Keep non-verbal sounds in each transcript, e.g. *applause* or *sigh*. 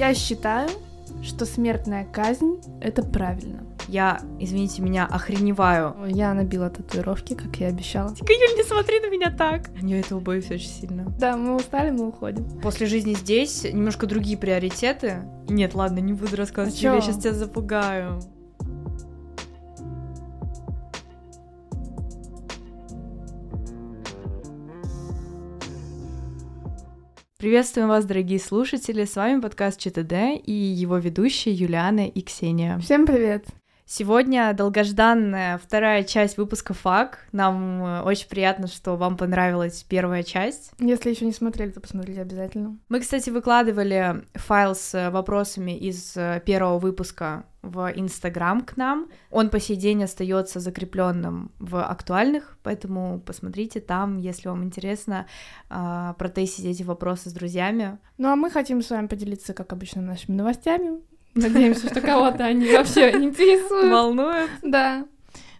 Я считаю, что смертная казнь — это правильно. Я, извините меня, охреневаю. Я набила татуировки, как я обещала. Тика, *laughs* Юль, не смотри на меня так. Я этого боюсь очень сильно. Да, мы устали, мы уходим. После жизни здесь немножко другие приоритеты. Нет, ладно, не буду рассказывать, А чё? я сейчас тебя запугаю. Приветствуем вас, дорогие слушатели! С вами подкаст ЧТД и его ведущие Юлиана и Ксения. Всем привет! Сегодня долгожданная вторая часть выпуска ФАК. Нам э, очень приятно, что вам понравилась первая часть. Если еще не смотрели, то посмотрите обязательно. Мы, кстати, выкладывали файл с вопросами из э, первого выпуска в Инстаграм к нам. Он по сей день остается закрепленным в актуальных, поэтому посмотрите там, если вам интересно а, протестить эти вопросы с друзьями. Ну а мы хотим с вами поделиться, как обычно, нашими новостями. Надеемся, что кого-то они вообще интересуют. Волнует? Да.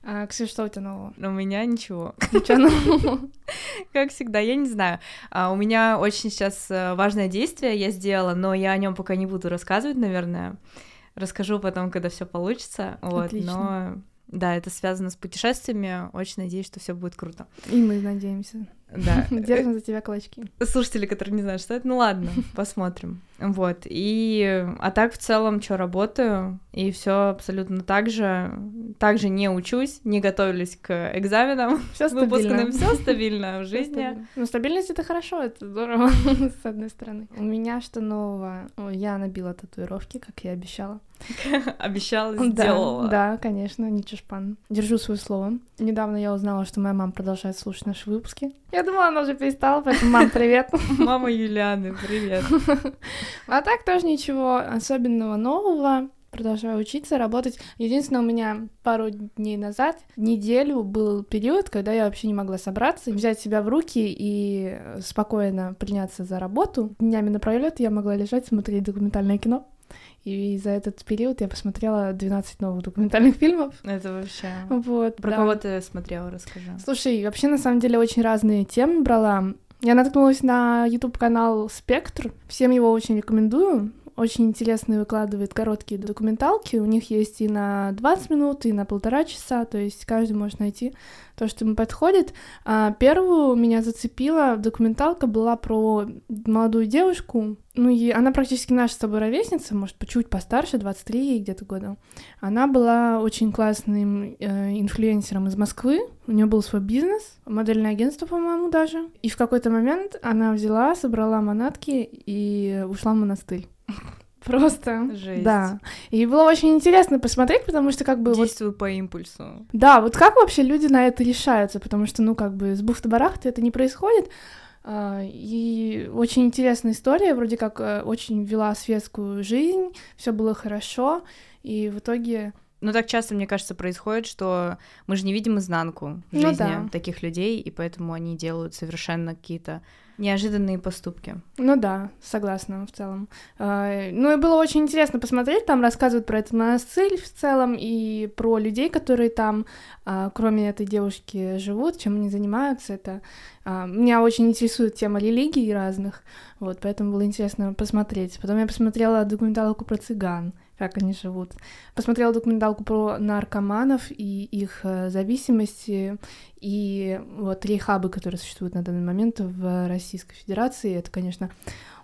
А, Ксюш, что у тебя нового? У меня ничего. Ничего нового? Как всегда, я не знаю. А, у меня очень сейчас э, важное действие я сделала, но я о нем пока не буду рассказывать, наверное. Расскажу потом, когда все получится. Вот, Отлично. но да, это связано с путешествиями. Очень надеюсь, что все будет круто. И мы надеемся. Да. Держим за тебя кулачки. Слушатели, которые не знают, что это, ну ладно, посмотрим. Вот. И а так в целом, что работаю, и все абсолютно так же. Также не учусь, не готовлюсь к экзаменам. *laughs* Все Выпускным стабильно. все стабильно в жизни. Ну, стабильность это хорошо, это здорово, *laughs* с одной стороны. У меня что нового? Я набила татуировки, как я обещала. *laughs* Обещала, Да, сделала. Да, конечно, не чушпан. Держу свое слово. Недавно я узнала, что моя мама продолжает слушать наши выпуски. Я думала, она уже перестала, поэтому, мам, привет. Мама Юлианы, привет. А так тоже ничего особенного нового. Продолжаю учиться, работать. Единственное, у меня пару дней назад, неделю был период, когда я вообще не могла собраться, взять себя в руки и спокойно приняться за работу. Днями напролет я могла лежать, смотреть документальное кино. И за этот период я посмотрела 12 новых документальных фильмов. Это вообще... Вот, Про да. кого ты смотрела, расскажи. Слушай, вообще на самом деле очень разные темы брала. Я наткнулась на YouTube-канал Спектр. Всем его очень рекомендую. Очень интересные выкладывает короткие документалки. У них есть и на 20 минут, и на полтора часа. То есть каждый может найти то, что ему подходит. А первую меня зацепила документалка была про молодую девушку. Ну, и она практически наша с тобой ровесница, может, чуть постарше, 23 ей где-то года. Она была очень классным э, инфлюенсером из Москвы. У нее был свой бизнес, модельное агентство, по-моему, даже. И в какой-то момент она взяла, собрала манатки и ушла в монастырь. *laughs* Просто. Жесть. Да. И было очень интересно посмотреть, потому что как бы вот Действую по импульсу. да, вот как вообще люди на это решаются, потому что, ну, как бы с бухты-барахты это не происходит. А, И очень интересная история, вроде как э, очень вела светскую жизнь, все было хорошо, и в итоге Ну, так часто, мне кажется, происходит, что мы же не видим изнанку Ну жизни да. таких людей, и поэтому они делают совершенно какие-то неожиданные поступки. Ну да, согласна в целом. А, Ну и было очень интересно посмотреть, там рассказывают про этот монастырь в целом и про людей, которые там, а, кроме этой девушки, живут, чем они занимаются. Это а, меня очень интересует тема религий разных, вот, поэтому было интересно посмотреть. Потом я посмотрела документалку про цыган, как они живут. Посмотрела документалку про наркоманов и их э, зависимости, и вот рехабы, которые существуют на данный момент в Российской Федерации. Это, конечно,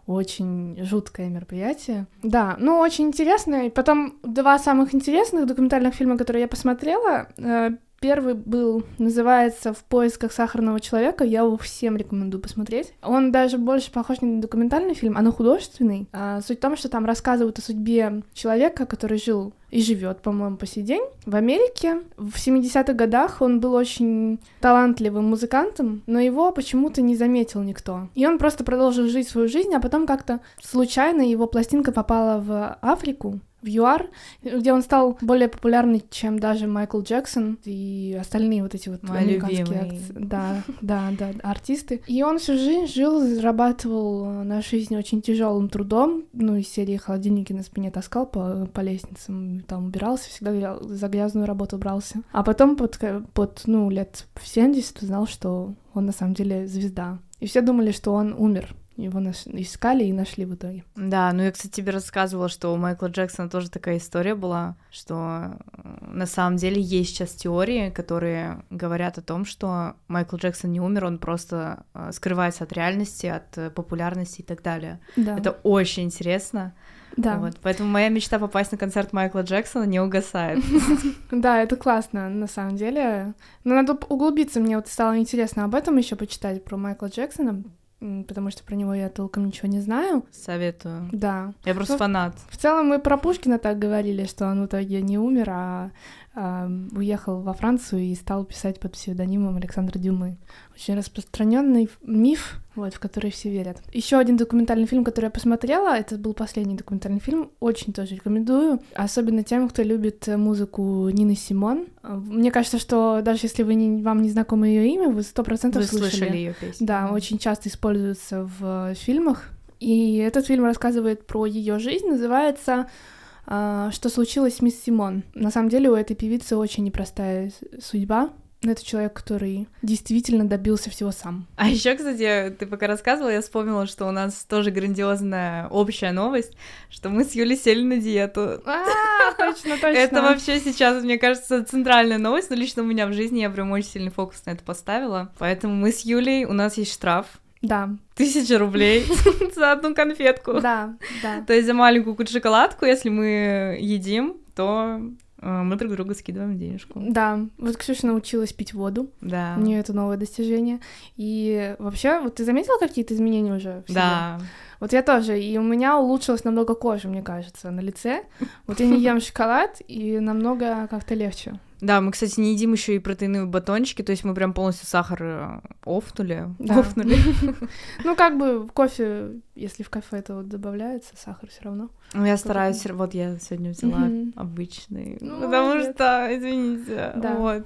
очень жуткое мероприятие. Да, ну, очень интересно. И потом два самых интересных документальных фильма, которые я посмотрела. Первый был, называется «В поисках сахарного человека». Я его всем рекомендую посмотреть. Он даже больше похож не на документальный фильм, а на художественный. А, Суть в том, что там рассказывают о судьбе человека, который жил и живет, по-моему, по сей день в Америке. В 70-х годах он был очень талантливым музыкантом, но его почему-то не заметил никто. И он просто продолжил жить свою жизнь, а потом как-то случайно его пластинка попала в Африку, в ЮАР, где он стал более популярный, чем даже Майкл Джексон и остальные вот эти вот Мой американские любимый. акц- Да, да, да, артисты. И он всю жизнь жил, зарабатывал на жизнь очень тяжелым трудом, ну, из серии холодильники на спине таскал по, по лестницам, там убирался, всегда за грязную работу брался. А потом под, под, ну, лет в 70 узнал, что он на самом деле звезда. И все думали, что он умер. Его наш... искали и нашли в итоге. Да, ну я, кстати, тебе рассказывала, что у Майкла Джексона тоже такая история была, что э, на самом деле есть сейчас теории, которые говорят о том, что Майкл Джексон не умер, он просто э, скрывается от реальности, от э, популярности и так далее. Да. Это очень интересно. Да. Вот, поэтому моя мечта попасть на концерт Майкла Джексона не угасает. *laughs* Да, это классно, на самом деле. Но надо углубиться, мне вот стало интересно об этом еще почитать, про Майкла Джексона, потому что про него я толком ничего не знаю. Советую. Да. Я просто Ну, фанат. В целом мы про Пушкина так говорили, что он в итоге не умер, а, а, уехал во Францию и стал писать под псевдонимом Александра Дюмы. Очень распространенный миф, вот, в который все верят. Еще один документальный фильм, который я посмотрела, это был последний документальный фильм, очень тоже рекомендую, особенно тем, кто любит э, музыку Нины Симон. А, Мне кажется, что даже если вы не, вам не знакомо ее имя, вы сто процентов Вы слышали ее песню? да, очень часто используется в фильмах. И этот фильм рассказывает про ее жизнь, называется «Что случилось с мисс Симон». На самом деле у этой певицы очень непростая судьба. Но это человек, который действительно добился всего сам. А еще, кстати, ты пока рассказывала, я вспомнила, что у нас тоже грандиозная общая новость, что мы с Юлей сели на диету. А, точно, *laughs* точно. Это вообще сейчас, мне кажется, центральная новость, но лично у меня в жизни я прям очень сильный фокус на это поставила. Поэтому мы с Юлей, у нас есть штраф. Да, Тысяча рублей *laughs* за одну конфетку. да, да. То есть за маленькую какую-то шоколадку, если мы едим, то э, мы друг другу скидываем денежку. Да, вот Ксюша научилась пить воду. Да. У нее это новое достижение. И вообще, вот ты заметила какие-то изменения уже? в себе? Да. Вот я тоже, и у меня улучшилась намного кожа, мне кажется, на лице. Вот я не ем шоколад, и намного как-то легче. Да, мы, кстати, не едим еще и протеиновые батончики, то есть мы прям полностью сахар э, офнули. Да. Офнули. *laughs* Ну, как бы в кофе, если в кафе это вот добавляется, сахар все равно. Ну, я стараюсь, вот я сегодня взяла обычный, Ну, потому молодец. что, извините, вот.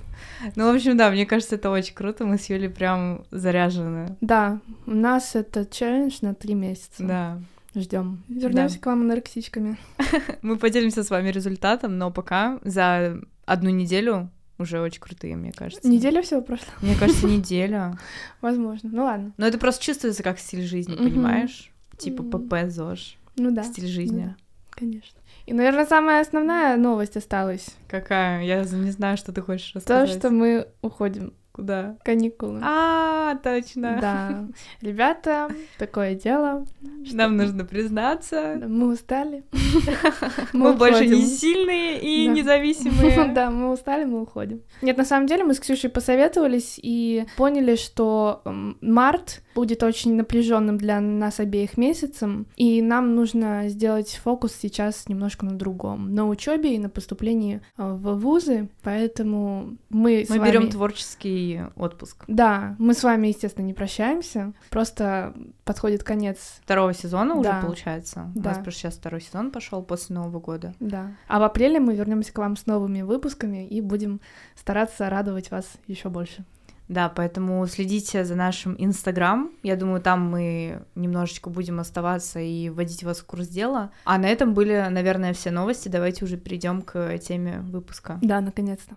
Ну, в общем, да, мне кажется, это очень круто, мы с Юлей прям заряжены. Да, у нас это челлендж на три месяца. Да. Ждем. Вернемся к вам анорексичками. *laughs* Мы поделимся с вами результатом, но пока за одну неделю уже очень крутые, мне кажется. Неделя всего прошла? Мне кажется, *laughs* неделя. Возможно. Ну ладно. Но это просто чувствуется как стиль жизни, понимаешь? Типа. ПП, ЗОЖ, Ну да. стиль жизни. Ну да, конечно. И, наверное, самая основная новость осталась. Какая? Я не знаю, что ты хочешь То, рассказать. что мы уходим. Куда? Каникулы. А, точно. Да. Ребята, такое дело. Нам нужно признаться. Мы устали. *laughs* Мы больше не сильные и Да. независимые. *laughs* Да, мы устали, мы уходим. Нет, на самом деле мы с Ксюшей посоветовались и поняли, что март будет очень напряженным для нас обеих месяцем, и нам нужно сделать фокус сейчас немножко на другом, на учебе и на поступлении а, в вузы, поэтому мы, с Мы вами... берем творческий отпуск. Да, мы с вами, естественно, не прощаемся, просто подходит конец Второго сезона уже Да. получается. У Да. нас просто сейчас второй сезон пошел после Нового года. Да. А в апреле мы вернемся к вам с новыми выпусками и будем стараться радовать вас еще больше. Да, поэтому следите за нашим Инстаграм. Я думаю, там мы немножечко будем оставаться и вводить вас в курс дела. А на этом были, наверное, все новости. Давайте уже перейдем к теме выпуска. Да, наконец-то.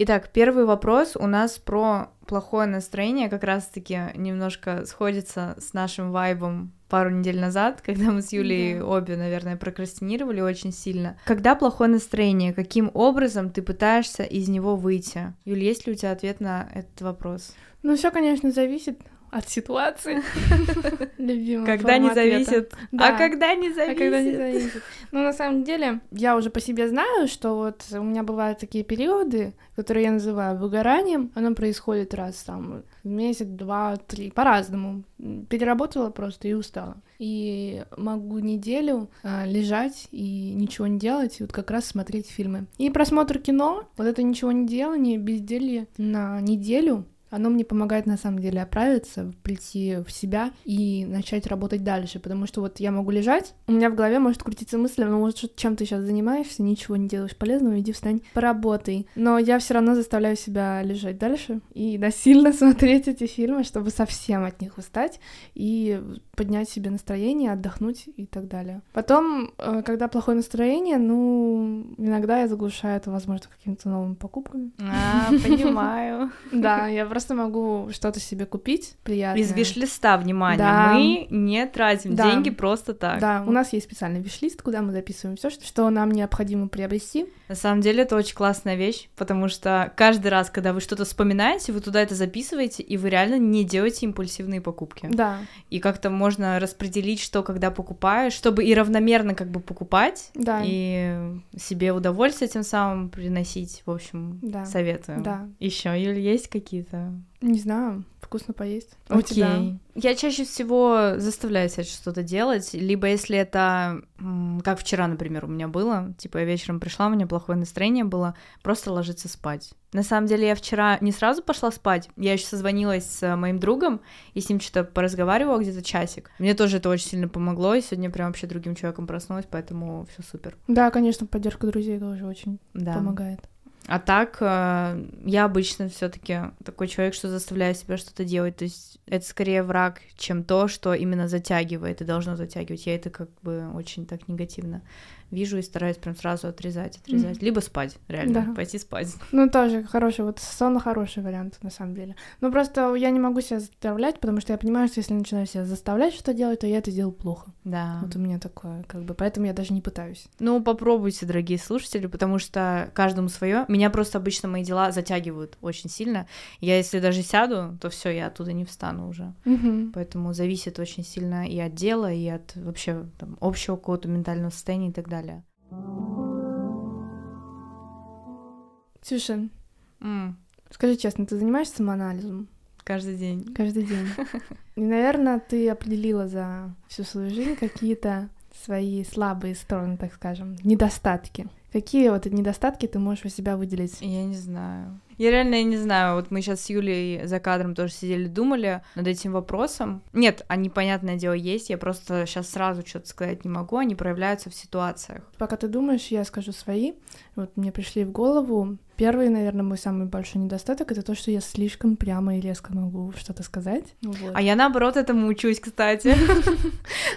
Итак, первый вопрос у нас про плохое настроение, как раз-таки немножко сходится с нашим вайбом пару недель назад, *laughs* когда мы с Юлей Да. обе, наверное, прокрастинировали очень сильно. Когда плохое настроение, каким образом ты пытаешься из него выйти? Юль, есть ли у тебя ответ на этот вопрос? Ну, все, конечно, зависит от ситуации. *laughs* Любимый Когда не зависит? Да. А когда не А зависит? когда не зависит. Ну, на самом деле, я уже по себе знаю, что вот у меня бывают такие периоды, которые я называю выгоранием. Оно происходит раз там в месяц, два, три, по-разному. Переработала просто и устала. И могу неделю а, лежать и ничего не делать, и вот как раз смотреть фильмы. И просмотр кино, вот это ничего не делание, безделье на неделю, оно мне помогает на самом деле оправиться, прийти в себя и начать работать дальше, потому что вот я могу лежать, у меня в голове может крутиться мысль, ну вот чем ты сейчас занимаешься, ничего не делаешь полезного, иди встань, поработай. Но я все равно заставляю себя лежать дальше и насильно *laughs* смотреть эти фильмы, чтобы совсем от них устать и поднять себе настроение, отдохнуть и так далее. Потом, э, когда плохое настроение, ну, иногда я заглушаю это, возможно, какими-то новыми покупками. А, понимаю. *laughs* Да, я просто просто могу что-то себе купить приятное. Из виш-листа, внимание, Да. мы не тратим Да. деньги просто так. Да, у нас есть специальный виш-лист, куда мы записываем все, что нам необходимо приобрести. На самом деле это очень классная вещь, потому что каждый раз, когда вы что-то вспоминаете, вы туда это записываете, и вы реально не делаете импульсивные покупки. Да, И как-то можно распределить, что когда покупаешь, чтобы и равномерно как бы покупать, да, и себе удовольствие тем самым приносить. В общем, Да. советую. да. Еще, Юль, есть какие-то? Не знаю, вкусно поесть. А у тебя? Окей. Я чаще всего заставляю себя что-то делать, либо если это, как вчера, например, у меня было, типа я вечером пришла, у меня плохое настроение было, просто ложиться спать. На самом деле я вчера не сразу пошла спать, я еще созвонилась с моим другом и с ним что-то поразговаривала где-то часик. Мне тоже это очень сильно помогло, и сегодня прям вообще другим человеком проснулась, поэтому все супер. Да, конечно, поддержка друзей тоже очень Да. помогает. А так, э, я обычно все-таки такой человек, что заставляю себя что-то делать. То есть это скорее враг, чем то, что именно затягивает и должно затягивать. Я это как бы очень так негативно вижу и стараюсь прям сразу отрезать, отрезать. Мгм. Либо спать, реально, Да. пойти спать. *laughs* Ну, тоже хороший, вот сон хороший вариант, на самом деле. Ну, просто я не могу себя заставлять, потому что я понимаю, что если начинаю себя заставлять что делать, то я это делаю плохо. Да. Вот у меня такое, как бы, поэтому я даже не пытаюсь. Ну, попробуйте, дорогие слушатели, потому что каждому свое. Меня просто обычно мои дела затягивают очень сильно. Я если даже сяду, то все, я оттуда не встану уже. Мгм. Поэтому зависит очень сильно и от дела, и от вообще там, общего какого-то ментального состояния и так далее. Ксюша, М, скажи честно, ты занимаешься самоанализом каждый день. каждый день? *laughs* И, наверное, ты определила за всю свою жизнь какие-то свои слабые стороны, так скажем, недостатки. Какие вот недостатки ты можешь у себя выделить? Я не знаю. Я реально я не знаю. Вот мы сейчас с Юлей за кадром тоже сидели, думали над этим вопросом. Нет, они, понятное дело, есть. Я просто сейчас сразу что-то сказать не могу. Они проявляются в ситуациях. Пока ты думаешь, я скажу свои. Вот мне пришли в голову. Первый, наверное, мой самый большой недостаток это то, что я слишком прямо и резко могу что-то сказать. Вот. А я наоборот этому учусь, кстати. *laughs*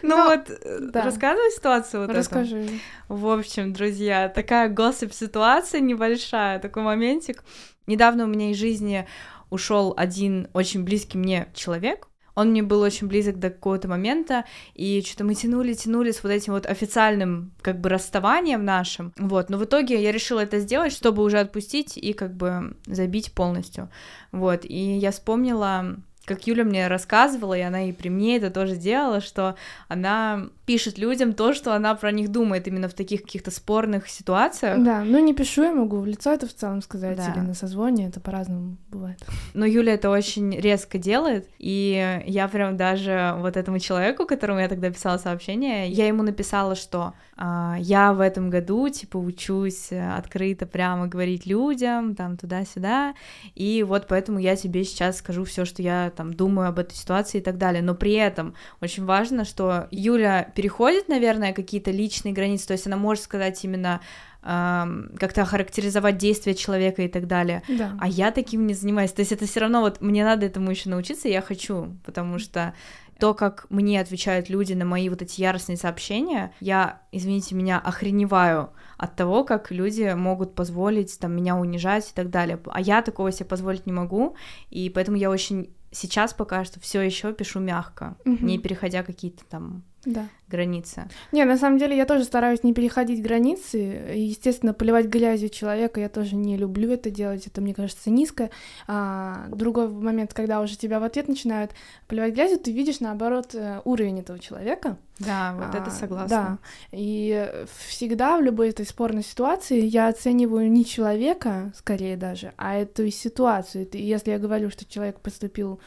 Ну вот, э, рассказывай ситуацию вот. Расскажи. В общем, друзья, такая госсип-ситуация небольшая, такой моментик. Недавно у меня из жизни ушел один очень близкий мне человек. Он мне был очень близок до какого-то момента, и что-то мы тянули, тянули с вот этим вот официальным как бы расставанием нашим. Вот, но в итоге я решила это сделать, чтобы уже отпустить и как бы забить полностью. Вот, и я вспомнила как Юля мне рассказывала, и она и при мне это тоже делала, что она пишет людям то, что она про них думает именно в таких каких-то спорных ситуациях. Да, ну не пишу, я могу в лицо это в целом сказать, Да. или на созвоне, это по-разному бывает. Но Юля это очень резко делает, и я прям даже вот этому человеку, которому я тогда писала сообщение, я ему написала, что а, я в этом году, типа, учусь э, открыто прямо говорить людям, там, туда-сюда, и вот поэтому я тебе сейчас скажу все, что я там думаю об этой ситуации и так далее, но при этом очень важно, что Юля переходит, наверное, какие-то личные границы, то есть она может сказать именно как-то охарактеризовать действия человека и так далее, Да. а я таким не занимаюсь. То есть это все равно вот мне надо этому еще научиться, я хочу, потому что то, как мне отвечают люди на мои вот эти яростные сообщения, я, извините меня, охреневаю от того, как люди могут позволить там меня унижать и так далее. А я такого себе позволить не могу, и поэтому я очень сейчас пока что все еще пишу мягко, Мгм. не переходя какие-то там Да. границы. Не, на самом деле я тоже стараюсь не переходить границы. Естественно, поливать грязью человека я тоже не люблю это делать. Это, мне кажется, низко. А, другой момент, когда уже тебя в ответ начинают поливать грязью, ты видишь, наоборот, э, уровень этого человека. Да, вот А, это согласна. Да. И всегда в любой этой спорной ситуации я оцениваю не человека, скорее даже, а эту ситуацию. И если я говорю, что человек поступил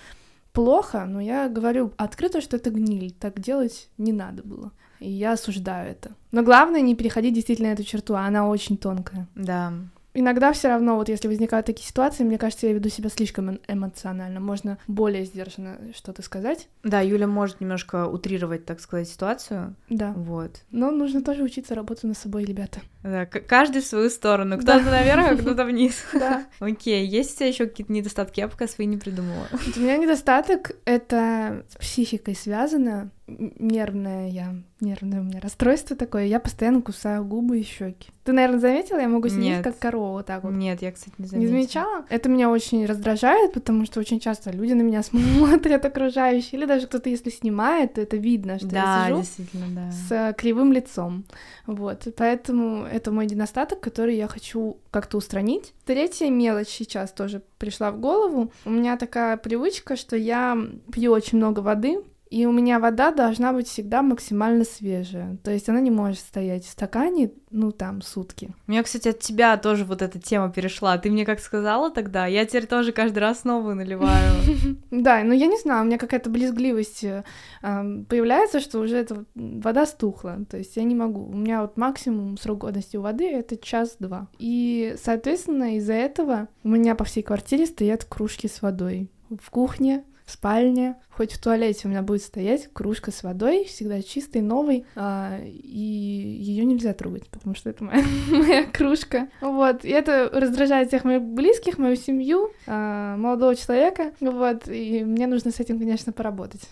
плохо, но я говорю открыто, что это гниль. Так делать не надо было. И я осуждаю это. Но главное не переходить действительно эту черту, а она очень тонкая. Да. Иногда все равно, вот если возникают такие ситуации, мне кажется, я веду себя слишком эм- эмоционально. Можно более сдержанно что-то сказать. Да, Юля может немножко утрировать, так сказать, ситуацию. Да. Вот. Но нужно тоже учиться работать над собой, ребята. Да, каждый в свою сторону. Да. Кто-то наверх, а кто-то вниз. *laughs* Да. Окей, есть у тебя еще какие-то недостатки? Я пока свои не придумала. Вот У меня недостаток — это с психикой связано. нервная я, нервное у меня расстройство такое, я постоянно кусаю губы и щеки. Ты, наверное, заметила, я могу сидеть Нет. как корова вот так вот. Нет, я, кстати, не Не заметила. замечала? Это меня очень раздражает, потому что очень часто люди на меня *laughs* смотрят окружающие, или даже кто-то, если снимает, то это видно, что Да, я сижу да. с кривым лицом. Вот, поэтому это мой недостаток, который я хочу как-то устранить. Третья мелочь сейчас тоже пришла в голову. У меня такая привычка, что я пью очень много воды, и у меня вода должна быть всегда максимально свежая. То есть она не может стоять в стакане, ну, там, сутки. У меня, кстати, от тебя тоже вот эта тема перешла. Ты мне как сказала тогда, я теперь тоже каждый раз новую наливаю. *laughs* Да, но я не знаю, у меня какая-то брезгливость э, появляется, что уже эта вода стухла. То есть я не могу. У меня вот максимум срок годности у воды это час-два. И, соответственно, из-за этого у меня по всей квартире стоят кружки с водой. В кухне, спальне, хоть в туалете у меня будет стоять кружка с водой, всегда чистой, новой, а, и ее нельзя трогать, потому что это моя, *laughs* моя кружка. Вот, и это раздражает всех моих близких, мою семью, а, молодого человека, вот, и мне нужно с этим, конечно, поработать.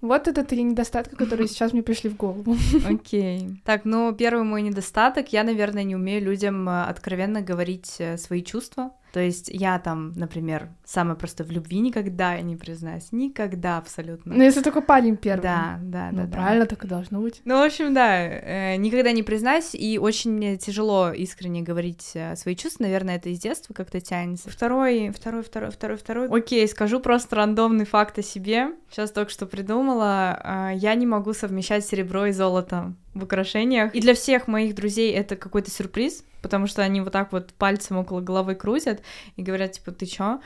Вот это три недостатка, которые *laughs* сейчас мне пришли в голову. Окей. Так, ну, первый мой недостаток, я, наверное, не умею людям э, откровенно говорить э, свои чувства. То есть я там, например, самое просто в любви никогда я не признаюсь. Никогда абсолютно. Ну, если только парень первый. Да, да, Ну, да, да. правильно, так и должно быть. Ну, в общем, да, э, никогда не признаюсь, и очень мне тяжело искренне говорить э, свои чувства, наверное, это из детства как-то тянется. Второй, второй, второй, второй, второй. Окей, скажу просто рандомный факт о себе. Сейчас только что придумала. А, Я не могу совмещать серебро и золото в украшениях. И для всех моих друзей это какой-то сюрприз, потому что они вот так вот пальцем около головы крутят и говорят, типа, ты чё?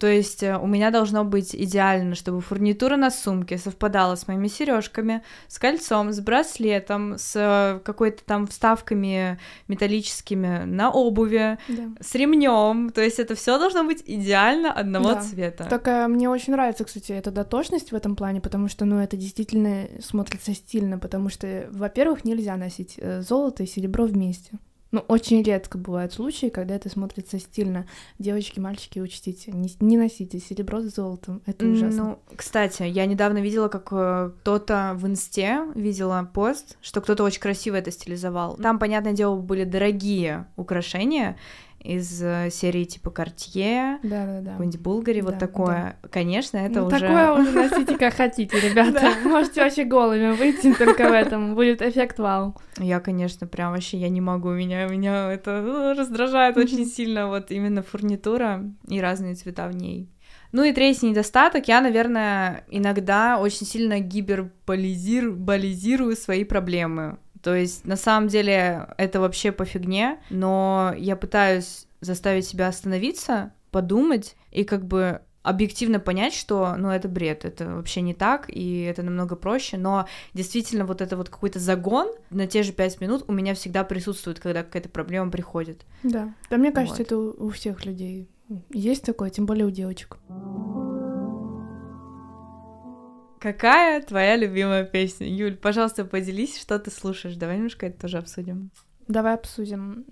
То есть э, у меня должно быть идеально, чтобы фурнитура на сумке совпадала с моими сережками, с кольцом, с браслетом, с э, какой-то там вставками металлическими на обуви, Да. с ремнем. То есть это все должно быть идеально одного Да. цвета. Так мне очень нравится, кстати, эта дотошность в этом плане, потому что, ну, это действительно смотрится стильно, потому что, во-первых, нельзя носить э, золото и серебро вместе. Ну, очень редко бывают случаи, когда это смотрится стильно. Девочки, мальчики, учтите, не, не носите серебро с золотом, это ужасно. Ну, кстати, я недавно видела, как э, кто-то в инсте видела пост, что кто-то очень красиво это стилизовал. Там, понятное дело, были дорогие украшения из э, серии типа Cartier, Да-да-да. какой-нибудь Булгари, вот Да, такое. Конечно, это Ну, уже... Такое уже *laughs* носите как хотите, ребята. Можете вообще голыми выйти, только в этом будет эффект вау. Я, конечно, прям вообще я не могу, меня, меня это э, раздражает *laughs* очень сильно, вот именно фурнитура и разные цвета в ней. Ну и третий недостаток, я, наверное, иногда очень сильно гиперболизирую болизирую свои проблемы. То есть, на самом деле, это вообще по фигне, но я пытаюсь заставить себя остановиться, подумать и как бы объективно понять, что, ну, это бред, это вообще не так, и это намного проще, но действительно вот это вот какой-то загон на те же пять минут у меня всегда присутствует, когда какая-то проблема приходит. Да. Да, мне кажется, Вот. это у всех людей есть такое, тем более у девочек. Какая твоя любимая песня? Юль, пожалуйста, поделись, что ты слушаешь. Давай немножко это тоже обсудим. Давай обсудим.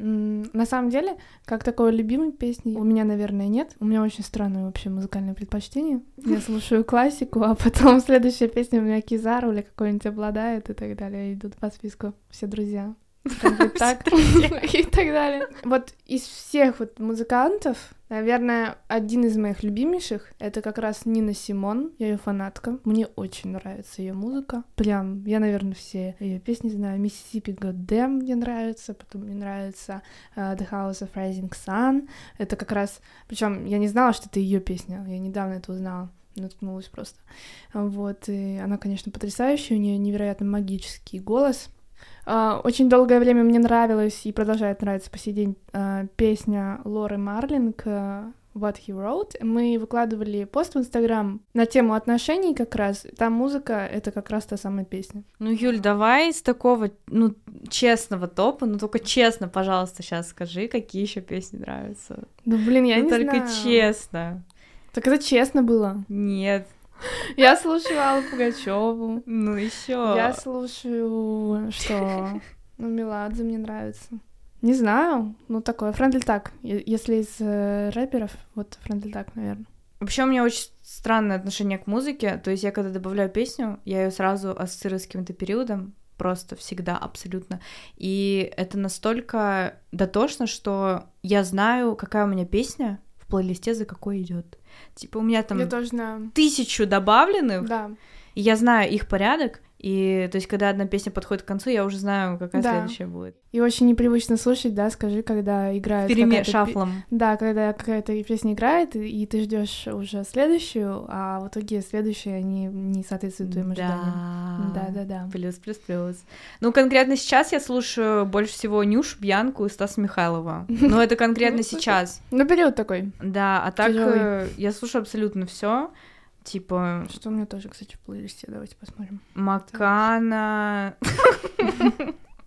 На самом деле, как такой любимой песни у меня, наверное, нет. У меня очень странное вообще музыкальное предпочтение. Я слушаю классику, а потом следующая песня у меня Кизару или какой-нибудь обладает и так далее. Идут по списку все друзья. Как бы *laughs* так *laughs* и так далее. Вот из всех вот музыкантов, наверное, один из моих любимейших это как раз Нина Симон. Я ее фанатка. Мне очень нравится ее музыка. Прям, я, наверное, все ее песни знаю. Mississippi Goddamn мне нравится, потом мне нравится э, The House of Rising Sun. Это как раз, причем я не знала, что это ее песня. Я недавно это узнала наткнулась просто. Вот, и она, конечно, потрясающая, у нее невероятно магический голос. А, Очень долгое время мне нравилась и продолжает нравиться по сей день а, песня Лоры Марлинг а, What He Wrote. Мы выкладывали пост в Инстаграм на тему отношений как раз. Там музыка — это как раз та самая песня. Ну, Юль, давай с такого, ну, честного топа, ну, только честно, пожалуйста, сейчас скажи, какие еще песни нравятся. Ну, блин, я ну, не только знаю. честно. Так это честно было. Нет, Я слушаю Аллу Пугачеву. ну еще. Я слушаю, что? *laughs* Ну, Меладзе мне нравится. Не знаю, ну такое, Френдли Так. Если из э, рэперов, вот Френдли Так, наверное. Вообще у меня очень странное отношение к музыке. То есть я когда добавляю песню, я ее сразу ассоциирую с каким-то периодом, просто всегда, абсолютно. И это настолько дотошно, что я знаю, какая у меня песня в плейлисте за какой идет. Типа у меня там Я тоже знаю. тысячу добавленных, Да. и я знаю их порядок. И то есть, когда одна песня подходит к концу, я уже знаю, какая Да. следующая будет. И очень непривычно слушать, да, скажи, когда играет Переме шафлом. Да, когда какая-то песня играет, и и ты ждешь уже следующую, а в итоге следующие они не соответствуют твоим ожиданиям. Да, да, да. Плюс, плюс, плюс. Ну, конкретно сейчас я слушаю больше всего Нюш, Бьянку и Стаса Михайлова. *laughs* Но это конкретно Ну, сейчас. Ну, период такой. Да, а так э, я слушаю абсолютно все. Типа Что у меня тоже, кстати, в плейлисте, давайте посмотрим. MACAN а.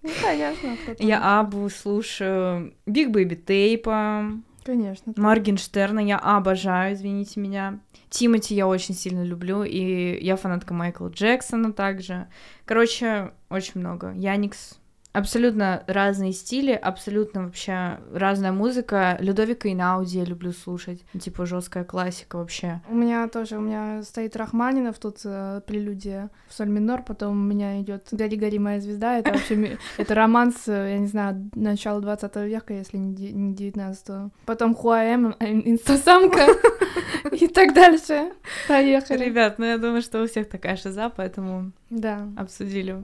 Ну, конечно. Я Абу слушаю. Big Baby Tape а. Конечно. Моргенштерна я обожаю, извините меня. Тимати я очень сильно люблю, и я фанатка Майкла Джексона также. Короче, очень много. Yanix. Абсолютно разные стили, абсолютно вообще разная музыка. Людовико Эйнауди я люблю слушать. Типа жесткая классика вообще. У меня тоже, у меня стоит Рахманинов тут э, прелюдия в соль минор, потом у меня идет «Гори, гори, моя звезда», это вообще, *laughs* это романс, э, я не знаю, начала 20 века, если не 19 Потом Хуаэм, э, инстасамка *laughs* и так дальше. Поехали. Ребят, ну я думаю, что у всех такая шиза, поэтому Да. обсудили.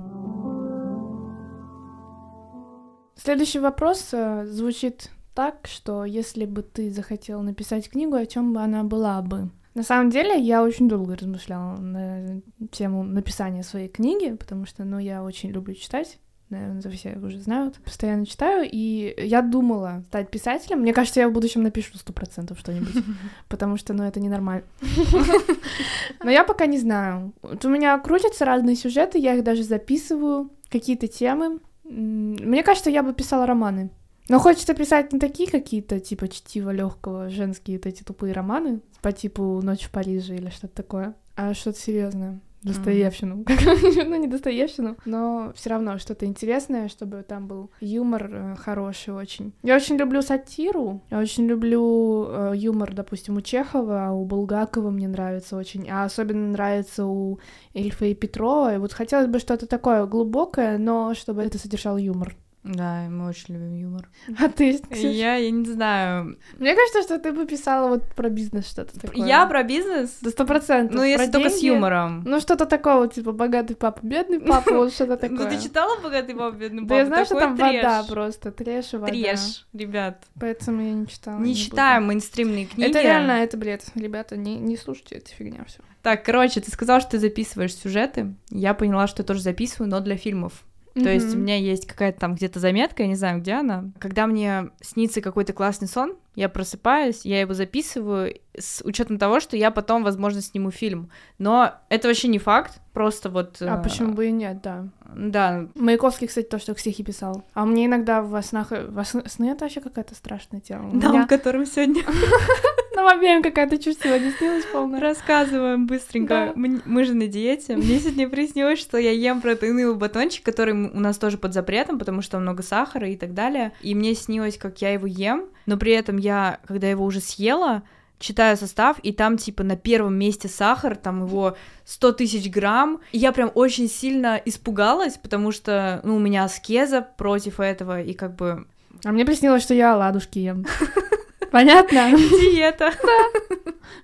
Следующий вопрос э, звучит так, что если бы ты захотел написать книгу, о чем бы она была бы? На самом деле, я очень долго размышляла на тему написания своей книги, потому что, ну, я очень люблю читать. Наверное, это все уже знают. Постоянно читаю, и я думала стать писателем. Мне кажется, я в будущем напишу сто процентов что-нибудь, *laughs* потому что, ну, это ненормально. *laughs* Но я пока не знаю. У меня крутятся разные сюжеты, я их даже записываю, какие-то темы. Мне кажется, я бы писала романы. Но хочется писать не такие какие-то, типа чтиво легкого, женские вот эти тупые романы, по типу Ночь в Париже или что-то такое, а что-то серьезное. Достоевщину. *laughs* ну, не Достоевщину, но все равно что-то интересное, чтобы там был юмор э, хороший очень. Я очень люблю сатиру, я очень люблю э, юмор, допустим, у Чехова, а у Булгакова мне нравится очень, а особенно нравится у Эльфа и Петрова. И вот хотелось бы что-то такое глубокое, но чтобы это содержал юмор. Да, мы очень любим юмор. *laughs* А ты? Я, я не знаю. Мне кажется, что ты бы писала вот про бизнес что-то такое. Я про бизнес? Да сто процентов. Ну, если Про только с юмором. Ну, что-то такого, типа, богатый папа, бедный папа, *laughs* вот что-то такое. Ну, ты читала «Богатый папа, бедный папа»? Да я знаю, что там треш. вода просто, трэш и вода. Треш, ребят. Поэтому я не читала. Не читаем мейнстримные книги. Это реально, это бред. Ребята, не, не слушайте, это фигня все. Так, короче, ты сказал, что ты записываешь сюжеты. Я поняла, что я тоже записываю, но для фильмов. То есть у меня есть какая-то там где-то заметка, я не знаю, где она. Когда мне снится какой-то классный сон, я просыпаюсь, я его записываю с учетом того, что я потом, возможно, сниму фильм. Но это вообще не факт, просто вот... А э, почему бы и нет, да. Да, Маяковский, кстати, то, что к стихи писал. А мне иногда во снах... Во сны, сны это вообще какая-то страшная тема. У нам, меня которым сегодня *laughs* нам обеим какая-то чушь сегодня снилась полная. рассказываем быстренько. Да. Мы, мы же на диете. Мне сегодня приснилось, что я ем протеиновый батончик, который у нас тоже под запретом, потому что много сахара и так далее. И мне снилось, как я его ем, но при этом я, когда его уже съела, читаю состав, и там, типа, на первом месте сахар, там его 100 тысяч грамм. И я прям очень сильно испугалась, потому что, ну, у меня аскеза против этого, и как бы А мне приснилось, что я оладушки ем. *laughs* Понятно? *laughs* диета. *laughs*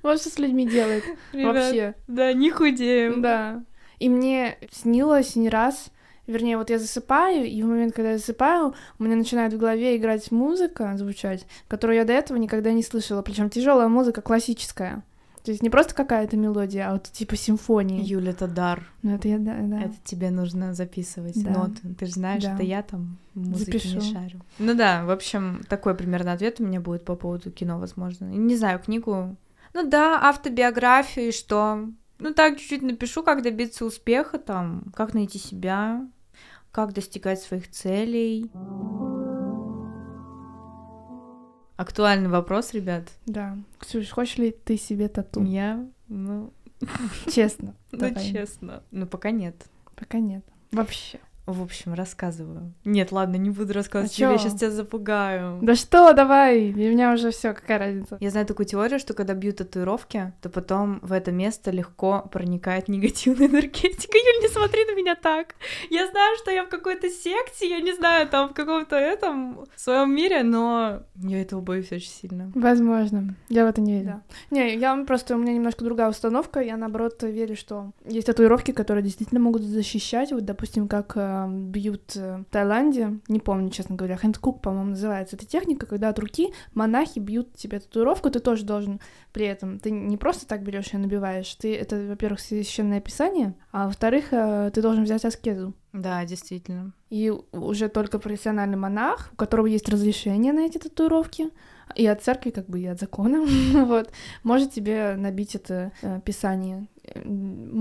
Вот что с людьми делает Ребят, вообще. Да, не худеем. Да. И мне снилось не раз, вернее, вот я засыпаю, и в момент, когда я засыпаю, у меня начинает в голове играть музыка, звучать, которую я до этого никогда не слышала, причем тяжелая музыка классическая. То есть не просто какая-то мелодия, а вот типа симфонии. Юля, это дар. Ну это я, да, да. Это тебе нужно записывать Да. ноты. Ты же знаешь, Да. это я там в музыке не Запишу. шарю. Ну да, в общем, такой примерно ответ у меня будет по поводу кино, возможно. Не знаю, книгу. Ну да, автобиографию и что. Ну так, чуть-чуть напишу, как добиться успеха, там, как найти себя, как достигать своих целей. Актуальный вопрос, ребят. Да. Ксюш, хочешь ли ты себе тату? Я, ну, Честно. *laughs* ну честно, ну пока нет. Пока нет. Вообще. В общем, рассказываю. Нет, ладно, не буду рассказывать, А Юля, я сейчас тебя запугаю. Да что, давай, для меня уже все, какая разница. Я знаю такую теорию, что когда бьют татуировки, то потом в это место легко проникает негативная энергетика. Юль, не смотри на меня так. Я знаю, что я в какой-то секте, я не знаю, там в каком-то этом своем мире, но я этого боюсь очень сильно. Возможно. Я в это не верю. Не, я просто, у меня немножко другая установка. Я, наоборот, верю, что есть татуировки, которые действительно могут защищать. Вот, допустим, как э, бьют э, в Таиланде, не помню, честно говоря, хэндкук, по-моему, называется. Это техника, когда от руки монахи бьют тебе татуировку, ты тоже должен при этом, ты не просто так берешь и набиваешь, ты, это, во-первых, священное писание, а во-вторых, э, ты должен взять аскезу. Да, действительно. И уже только профессиональный монах, у которого есть разрешение на эти татуировки, и от церкви, как бы, и от закона, *laughs* вот, может тебе набить это э, писание.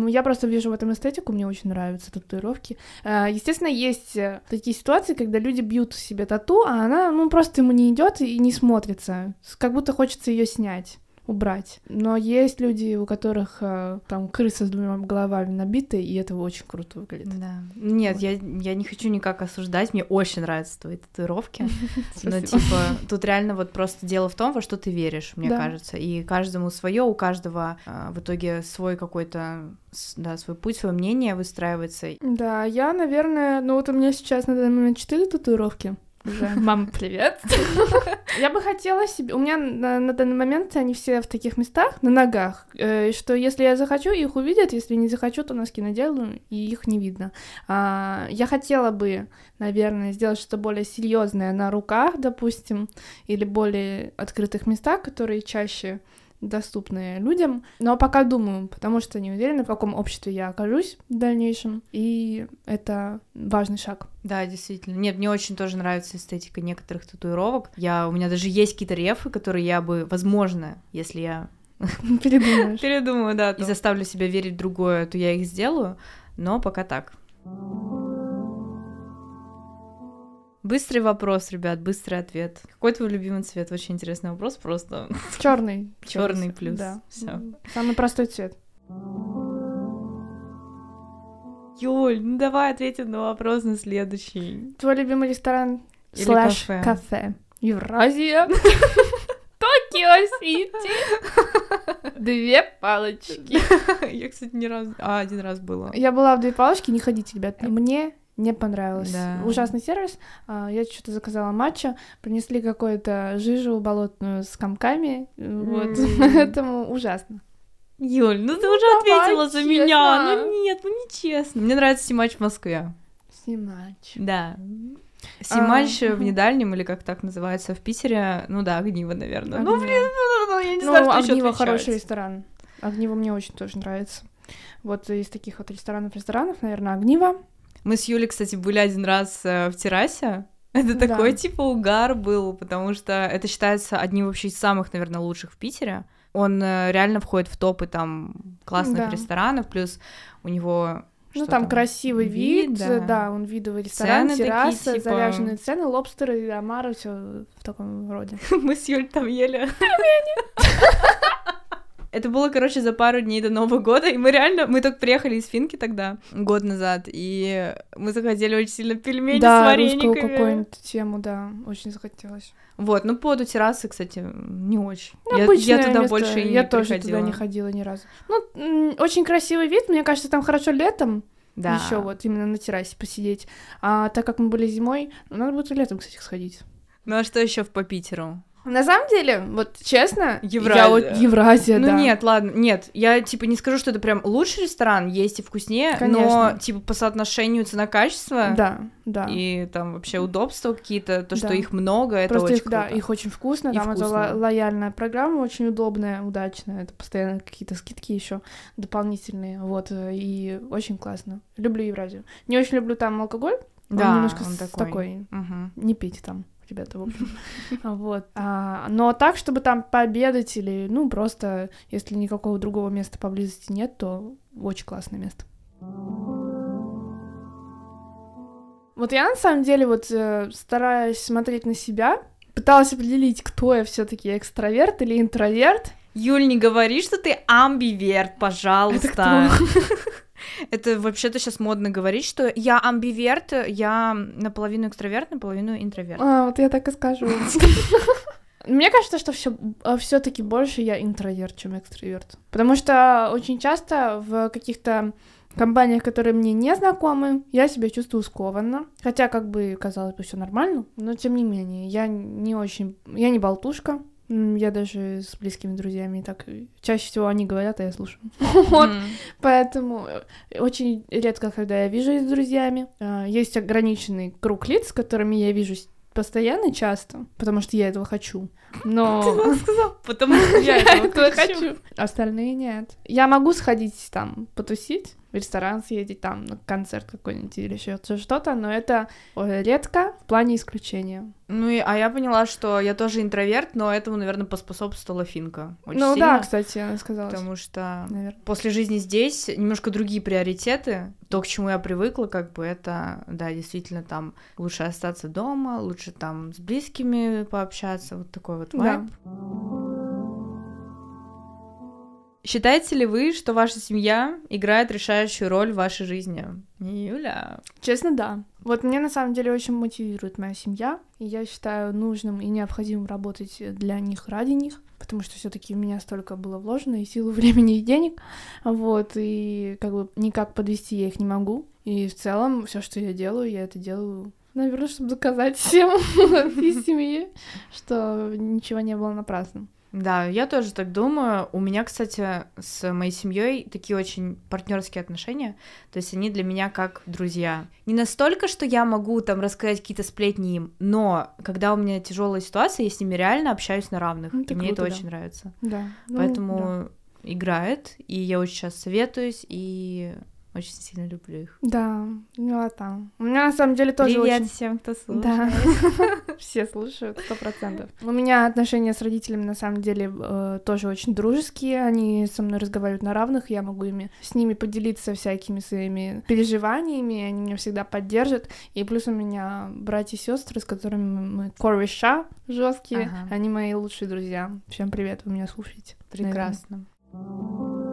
Я просто вижу в этом эстетику, мне очень нравятся татуировки. Э, Естественно, есть э, такие ситуации, когда люди бьют себе тату, а она, ну, просто ему не идет и не смотрится, как будто хочется ее снять убрать. Но есть люди, у которых э, там крыса с двумя головами набиты, и это очень круто выглядит. Да. Нет, Вот. я, я не хочу никак осуждать, мне очень нравятся твои татуировки. *laughs* Но типа тут реально вот просто дело в том, во что ты веришь, мне кажется. И каждому свое, у каждого а, в итоге свой какой-то, да, свой путь, свое мнение выстраивается. Да, я, наверное, ну вот у меня сейчас на данный момент четыре татуировки. Уже. *laughs* Мама, привет. Я бы хотела себе... У меня на, на данный момент они все в таких местах, на ногах, э, что если я захочу, их увидят, если не захочу, то носки наделаю, и их не видно. А, я хотела бы, наверное, сделать что-то более серьезное на руках, допустим, или более открытых местах, которые чаще доступны людям, но пока думаю, потому что не уверена, в каком обществе я окажусь в дальнейшем, и это важный шаг. Да, действительно. Нет, мне очень тоже нравится эстетика некоторых татуировок. Я, у меня даже есть какие-то рефы, которые я бы, возможно, если я *laughs* Передумаешь. передумаю, да, и заставлю себя верить в другое, то я их сделаю, но пока так. Быстрый вопрос, ребят, быстрый ответ. Какой твой любимый цвет? Очень интересный вопрос, просто Черный. *laughs* черный плюс. Да. Все. Самый простой цвет. Юль, ну давай ответим на вопрос на следующий. Твой любимый ресторан Или слэш кафе. кафе. Евразия. *laughs* Токио Сити. Две палочки. *laughs* Я, кстати, ни разу... А, один раз была. Я была в две палочки, не ходите, ребят. Мне не понравилось. Да. Ужасный сервис. А, Я что-то заказала матча, принесли какую-то жижу болотную с комками. Вот. *laughs* Поэтому ужасно. Юль, ну ты уже давай ответила за честно. меня. Ну нет, ну нечестно. Мне нравится Симач в Москве. Снимач. Да. Симач А, в Недальнем, или как так называется, в Питере, ну да, Огниво, наверное. Ну, блин, ну, я не Ну, знаю, что ещё Огниво хороший ресторан. Огниво мне очень тоже нравится. Вот из таких вот ресторанов-ресторанов, наверное, Огниво. Мы с Юлей, кстати, были один раз э, в террасе. *laughs* Это Да. такой, типа, угар был, потому что это считается одним вообще из самых, наверное, лучших в Питере. Он э, реально входит в топы там классных Да. ресторанов, плюс у него... Ну, что там, красивый вид, да. да. он видовый ресторан, Цены такие, терраса, типа- завяженные цены, лобстеры, омары, все в таком роде. *laughs* Мы с Юлей там ели. *laughs* Это было, короче, за пару дней до Нового года, и мы реально, мы только приехали из Финки тогда, год назад, и мы захотели очень сильно пельмени с да, русскую варениками. какую-нибудь тему, да, очень захотелось. Вот, ну, по поводу террасы, кстати, не очень. Ну, я, я туда место, больше и не Я тоже приходила. туда не ходила ни разу. Ну, очень красивый вид, мне кажется, там хорошо летом, Да. еще вот именно на террасе посидеть. А так как мы были зимой, надо будет летом, кстати, сходить. Ну, а что еще по Питеру? На самом деле, вот честно, Евразия. я вот Евразия, ну да. нет, ладно, нет, я типа не скажу, что это прям лучший ресторан, есть и вкуснее, Конечно. но типа по соотношению цена-качество Да, да. и там вообще удобства какие-то, то, что Да. их много, это Просто очень их, да, круто. их очень вкусно, И там это вкусно. ло- лояльная программа, очень удобная, удачная, это постоянно какие-то скидки еще дополнительные, вот, и очень классно. Люблю Евразию. Не очень люблю там алкоголь, он Да, немножко он такой. такой, Мгм. не пейте там, ребята, в общем. *laughs* Вот. А, Но так, чтобы там пообедать или, ну, просто, если никакого другого места поблизости нет, то очень классное место. Вот я на самом деле вот э, стараюсь смотреть на себя, пыталась определить, кто я все-таки экстраверт или интроверт. Юль, не говори, что ты амбиверт, пожалуйста. Это *laughs* вообще-то сейчас модно говорить, что я амбиверт, я наполовину экстраверт, наполовину интроверт. А, вот я так и скажу. *laughs* Мне кажется, что все все-таки больше я интроверт, чем экстраверт. Потому что очень часто в каких-то компаниях, которые мне не знакомы, я себя чувствую скованно. Хотя, как бы, казалось бы, все нормально, но тем не менее, я не очень... Я не болтушка, я даже с близкими друзьями так чаще всего они говорят, а я слушаю. *laughs* Вот. Поэтому э, очень редко, когда я вижусь с друзьями. А, есть ограниченный круг лиц, с которыми я вижусь постоянно часто, потому что я этого хочу. Но... Ты сказал, потому что я *laughs* этого хочу. Остальные нет. Я могу сходить там потусить, в ресторан съездить, там, на концерт какой-нибудь или еще что-то, но это редко в плане исключения. Ну, и, а я поняла, что я тоже интроверт, но этому, наверное, поспособствовала Финка. Очень ну сильно, да, кстати, она сказала. Потому что наверное. после жизни здесь немножко другие приоритеты. То, к чему я привыкла, как бы это, да, действительно, там лучше остаться дома, лучше там с близкими пообщаться, вот такой вот вайб. Да. Считаете ли вы, что ваша семья играет решающую роль в вашей жизни? Юля. Честно, да. Вот мне на самом деле очень мотивирует моя семья, и я считаю нужным и необходимым работать для них ради них, потому что все-таки в меня столько было вложено и силу, *laughs* времени и денег, вот, и как бы никак подвести я их не могу. И в целом все, что я делаю, я это делаю Наверное, чтобы доказать всем *laughs* из семьи, что ничего не было напрасным. Да, я тоже так думаю. У меня, кстати, с моей семьей такие очень партнерские отношения. То есть они для меня как друзья. Не настолько, что я могу там рассказать какие-то сплетни им, но когда у меня тяжелая ситуация, я с ними реально общаюсь на равных. Ну, и мне это да. очень нравится. Да. Поэтому ну, да. играет, и я очень сейчас советуюсь, и очень сильно люблю их. Да, ну а там. У меня на самом деле тоже Привет очень... всем, кто слушает. Да, *laughs* все слушают, сто процентов. У меня отношения с родителями на самом деле э, тоже очень дружеские. Они со мной разговаривают на равных, я могу ими с ними поделиться всякими своими переживаниями, они меня всегда поддержат. И плюс у меня братья и сестры, с которыми мы кореша жесткие, ага. они мои лучшие друзья. Всем привет, вы меня слушаете. Прекрасно. Наверное.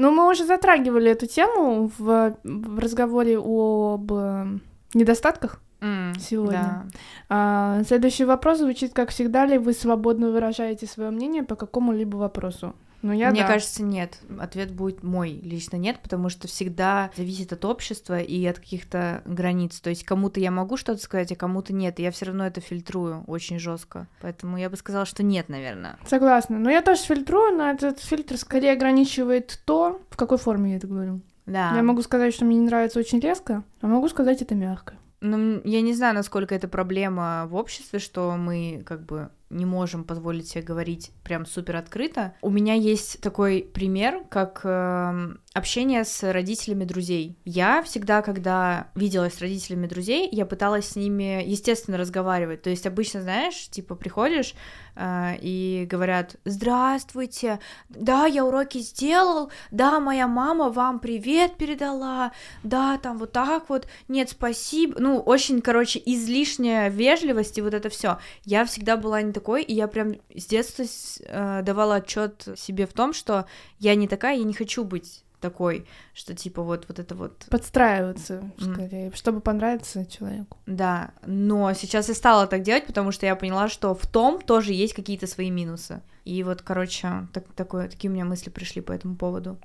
Ну, мы уже затрагивали эту тему в, в разговоре об э, недостатках mm, сегодня. Да. А, следующий вопрос звучит, как всегда ли вы свободно выражаете свое мнение по какому-либо вопросу? Ну, я Мне да. кажется, нет. Ответ будет мой. Лично нет, потому что всегда зависит от общества и от каких-то границ. То есть кому-то я могу что-то сказать, а кому-то нет. И я все равно это фильтрую очень жестко. Поэтому я бы сказала, что нет, наверное. Согласна. Но я тоже фильтрую, но этот фильтр скорее ограничивает то, в какой форме я это говорю. Да. Я могу сказать, что мне не нравится очень резко, а могу сказать это мягко. Ну, я не знаю, насколько это проблема в обществе, что мы как бы не можем позволить себе говорить прям супер открыто. У меня есть такой пример, как э, общение с родителями друзей. Я всегда, когда виделась с родителями друзей, я пыталась с ними, естественно, разговаривать. То есть обычно, знаешь, типа приходишь э, и говорят, здравствуйте, да, я уроки сделал, да, моя мама вам привет передала, да, там вот так вот, нет, спасибо. Ну, очень, короче, излишняя вежливость и вот это все. Я всегда была не такой, и я прям с детства э, давала отчет себе в том, что я не такая, я не хочу быть такой, что типа вот вот это вот подстраиваться скорее, mm. чтобы понравиться человеку. Да, но сейчас я стала так делать, потому что я поняла, что в том тоже есть какие-то свои минусы. И вот, короче, так, такое, такие у меня мысли пришли по этому поводу.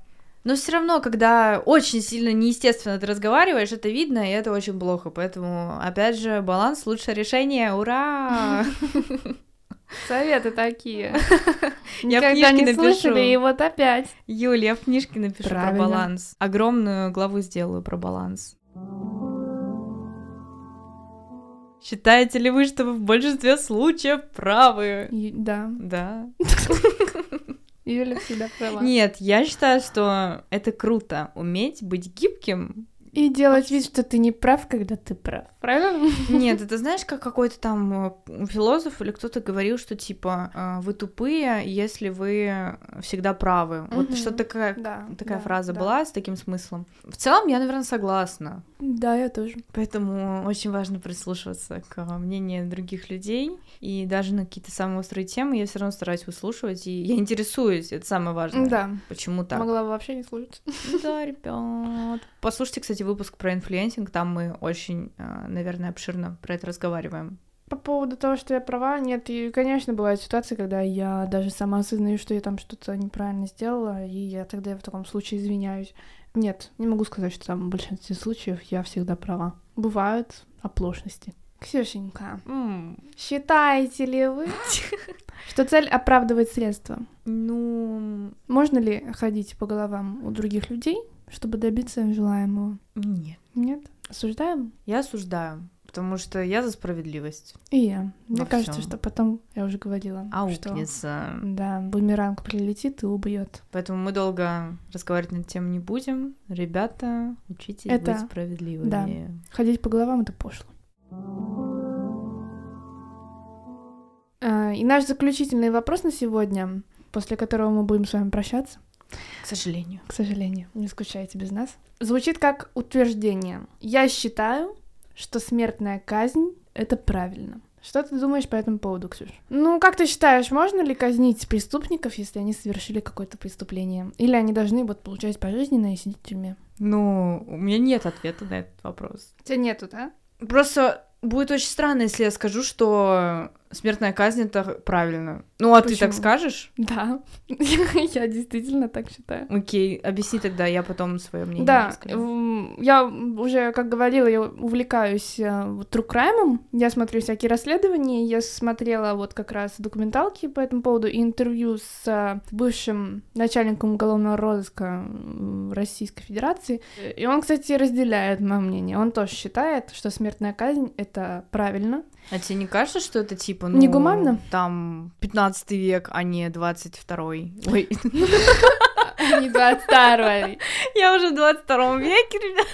Но все равно, когда очень сильно неестественно ты разговариваешь, это видно, и это очень плохо. Поэтому, опять же, баланс лучшее решение. Ура! *laughs* *laughs* Советы такие. *laughs* Я книжке не напишу. и вот опять. Юль, я в книжке напишу про баланс. Огромную главу сделаю про баланс. Считаете ли вы, что вы в большинстве случаев правы? да. Да. Юля всегда права. Нет, я считаю, что это круто, уметь быть гибким и делать вид, что ты не прав, когда ты прав, правильно? *laughs* Нет, это знаешь, как какой-то там э, философ или кто-то говорил, что типа э, вы тупые, если вы всегда правы. Вот что такая, да, такая да, фраза да. была с таким смыслом. В целом, я, наверное, согласна. Да, я тоже. Поэтому очень важно прислушиваться к мнению других людей. И даже на какие-то самые острые темы я все равно стараюсь выслушивать. И я интересуюсь, это самое важное. Да. Почему так? Могла бы вообще не слушать. Да, ребят. Послушайте, кстати, выпуск про influencing. Там мы очень, э, наверное, обширно про это разговариваем. По поводу того, что я права, нет, и, конечно, бывают ситуации, когда я даже сама осознаю, что я там что-то неправильно сделала, и я тогда в таком случае извиняюсь. Нет, не могу сказать, что там в большинстве случаев я всегда права. Бывают оплошности. Ксюшенька, М, считаете ли вы, *laughs* что цель оправдывает средства? Ну, Можно ли ходить по головам у других людей, чтобы добиться желаемого? нет. Нет? Осуждаем? Я осуждаю, потому что я за справедливость. И я. Мне Во кажется, что потом, я уже говорила, А что да, бумеранг прилетит и убьет. Поэтому мы долго разговаривать на эту тему не будем. Ребята, учитесь Это- быть справедливыми. да. Ходить по головам это пошло. А, И наш заключительный вопрос на сегодня, после которого мы будем с вами прощаться, К сожалению. к сожалению, не скучайте без нас, звучит как утверждение. Я считаю, что смертная казнь — это правильно. Что ты думаешь по этому поводу, Ксюш? Ну, как ты считаешь, можно ли казнить преступников, если они совершили какое-то преступление? Или они должны вот получать пожизненное и сидеть в тюрьме? Ну, у меня нет ответа на этот вопрос. У тебя нету, да? Просто будет очень странно, если я скажу, что смертная казнь это правильно. Ну, а ты так Почему? скажешь? Да, *laughs* я действительно так считаю. Окей, объясни тогда, я потом свое мнение Да, расскажу. я уже, как говорила, я увлекаюсь э, вот true crime, я смотрю всякие расследования, я смотрела вот как раз документалки по этому поводу и интервью с э, бывшим начальником уголовного розыска Российской Федерации, и он, кстати, разделяет мое мнение, он тоже считает, что смертная казнь — это правильно, А тебе не кажется, что это типа, ну, Негуманно? там 15 век, а не 22-й? Ой, не 22 я уже в 22 веке, ребят.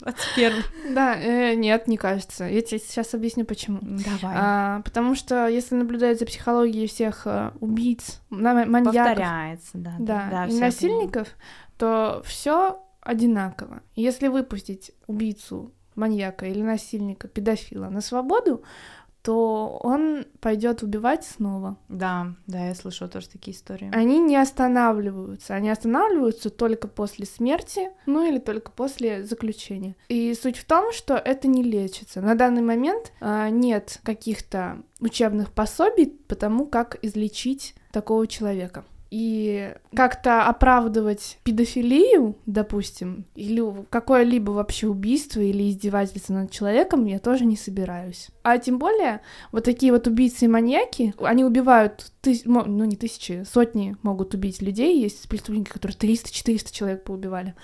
21 Да, э, нет, не кажется. Я тебе сейчас объясню, почему. Давай. А, потому что если наблюдать за психологией всех э, убийц, маньяков, Повторяется, да. да, и всё я насильников, то все одинаково. Если выпустить убийцу, маньяка или насильника, педофила на свободу, то он пойдет убивать снова. Да, да, я слышала тоже такие истории. Они не останавливаются. Они останавливаются только после смерти, ну или только после заключения. И суть в том, что это не лечится. На данный момент а, нет каких-то учебных пособий по тому, как излечить такого человека. И как-то оправдывать педофилию, допустим, или какое-либо вообще убийство или издевательство над человеком я тоже не собираюсь. А тем более вот такие вот убийцы и маньяки, они убивают, тыс... ну не тысячи, сотни могут убить людей, есть преступники, которые 300-400 человек поубивали.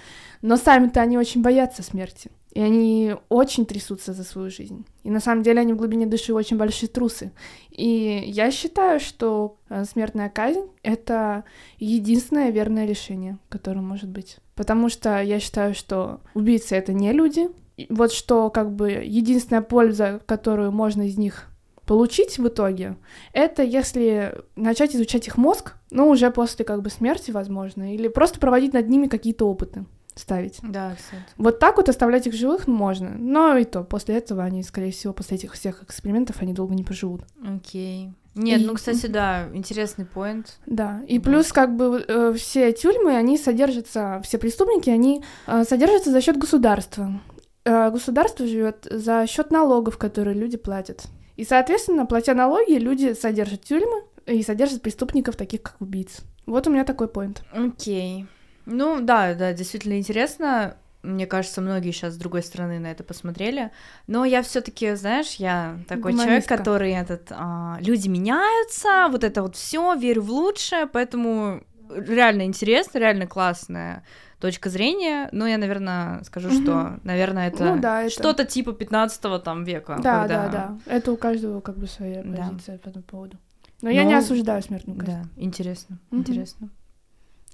Но сами-то они очень боятся смерти. И они очень трясутся за свою жизнь. И на самом деле они в глубине души очень большие трусы. И я считаю, что э, смертная казнь — это единственное верное решение, которое может быть. Потому что я считаю, что убийцы — это не люди. И вот что как бы единственная польза, которую можно из них получить в итоге, это если начать изучать их мозг, ну, уже после как бы смерти, возможно, или просто проводить над ними какие-то опыты ставить. Да, кстати. Вот так вот оставлять их живых можно, но и то, после этого они, скорее всего, после этих всех экспериментов, они долго не проживут. Окей. Нет, И- ну, кстати, да, интересный поинт. Да, и Да. плюс как бы э, все тюрьмы, они содержатся, все преступники, они э, содержатся за счет государства. Э, государство живет за счет налогов, которые люди платят. И, соответственно, платя налоги, люди содержат тюрьмы и содержат преступников, таких как убийц. Вот у меня такой поинт. Окей. Ну, да, да, действительно интересно. Мне кажется, многие сейчас с другой стороны на это посмотрели. Но я все таки знаешь, я такой человек, Гуманистка. который этот... а, люди меняются, вот это вот все, верю в лучшее, поэтому реально интересно, реально классная точка зрения. Но я, наверное, скажу, Мгм. что, наверное, это Ну да, это- что-то типа 15 там века. Да, когда- да, да. Это у каждого как бы своя Да. позиция по этому поводу. Но я не Ну, осуждаю смертную казнь. Да, интересно, Мгм. интересно.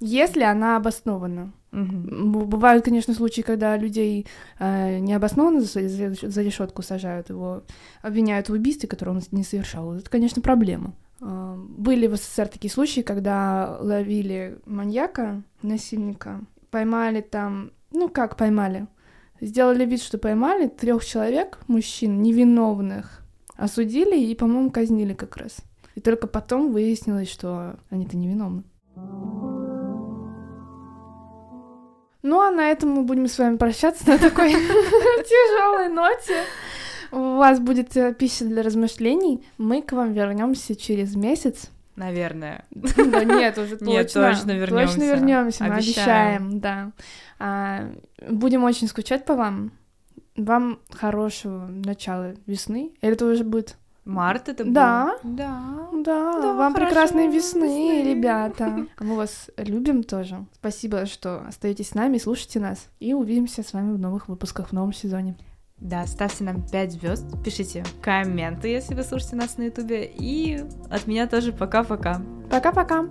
Если она обоснована. Б- Бывают, конечно, случаи, когда людей э, необоснованно за, за- за решетку сажают, его обвиняют в убийстве, которое он не совершал. Это, конечно, проблема. Э, Были в СССР такие случаи, когда ловили маньяка, насильника, поймали там, ну как поймали, сделали вид, что поймали трех человек, мужчин, невиновных, осудили и, по-моему, казнили как раз. И только потом выяснилось, что они-то невиновны. Ну а на этом мы будем с вами прощаться на такой *laughs* тяжелой ноте. У вас будет э, пища для размышлений. Мы к вам вернемся через месяц. Наверное. Да нет, уже *laughs* точно. Нет, точно вернемся. Точно вернемся, мы Обещаем. да. А, будем очень скучать по вам. Вам хорошего начала весны. Или это уже будет? Март это был? Да. Да. Да, Да, вам прекрасной весны, весны. ребята. *laughs* А Мы вас любим тоже. Спасибо, что остаетесь с нами, слушайте нас. И увидимся с вами в новых выпусках в новом сезоне. Да, ставьте нам 5 звезд, пишите комменты, если вы слушаете нас на ютубе, и от меня тоже пока-пока. Пока-пока.